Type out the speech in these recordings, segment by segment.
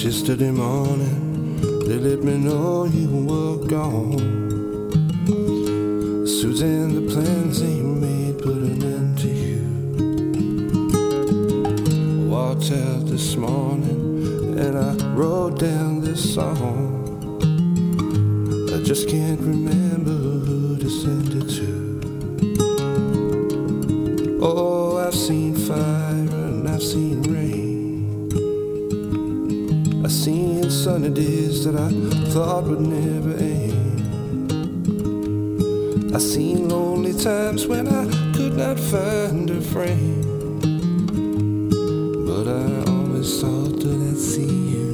Yesterday morning, they let me know you were gone. Suzanne, the plans they made put an end to you. I walked out this morning and I wrote down this song. I just can't remember who to send it to. Oh, I've seen fire and I've seen rain. I've seen sunny days that I thought would never end. I've seen lonely times when I could not find a friend. But I always thought that I'd see you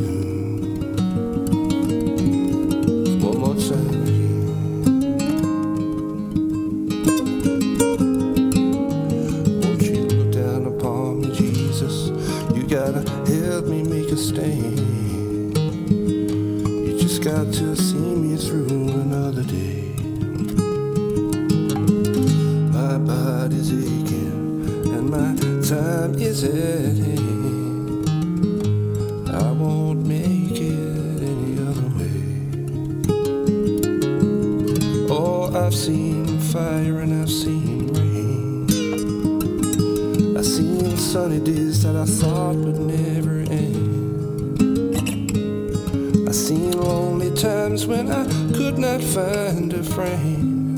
one more time. Won't you look down upon me, Jesus? You gotta stand. You just got to see me through another day. My body's aching and my time is at hand. I won't make it any other way. Oh, I've seen fire and I've seen rain. I've seen sunny days that I thought would never end. Seen lonely times when I could not find a friend.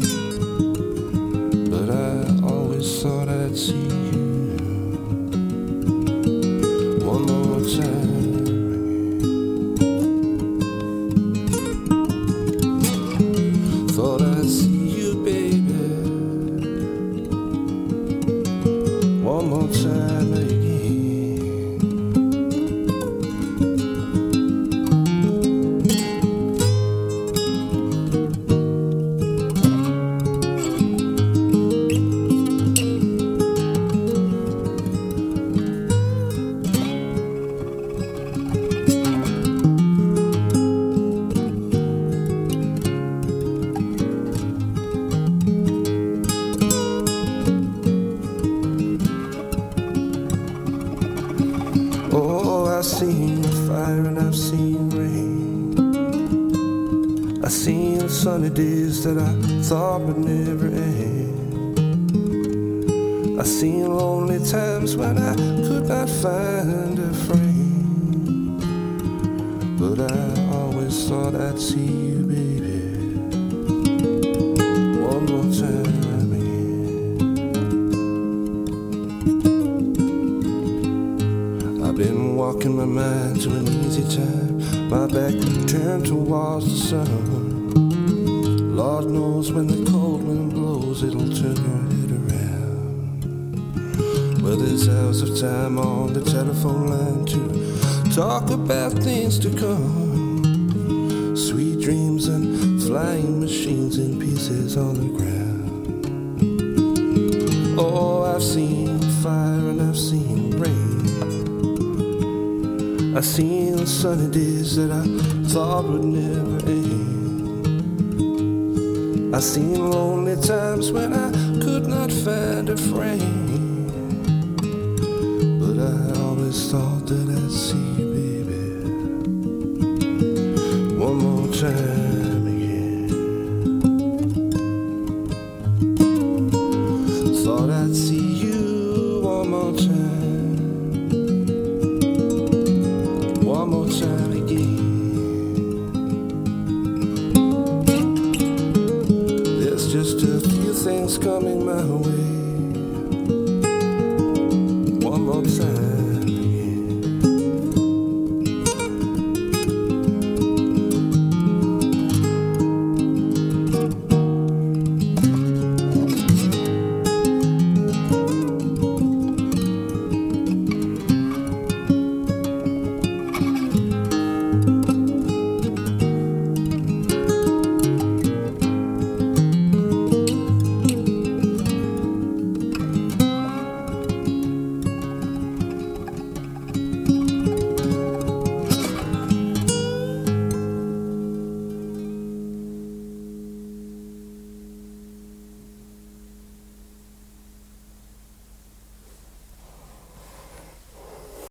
But I always thought I'd see you one more time. Thought seen fire and I've seen rain. I've seen sunny days that I thought would never end. I've seen lonely times when I could not find a friend. But I always thought I'd see you, baby, one more time walking my mind to an easy time. My back turned towards the sun. Lord knows when the cold wind blows, it'll turn your head around. Well, there's hours of time on the telephone line to talk about things to come. Sweet dreams and flying machines in pieces on the ground. I've seen sunny days that I thought would never end. I've seen lonely times when I could not find a friend. But I always thought that I'd see you, things coming my way. One more time.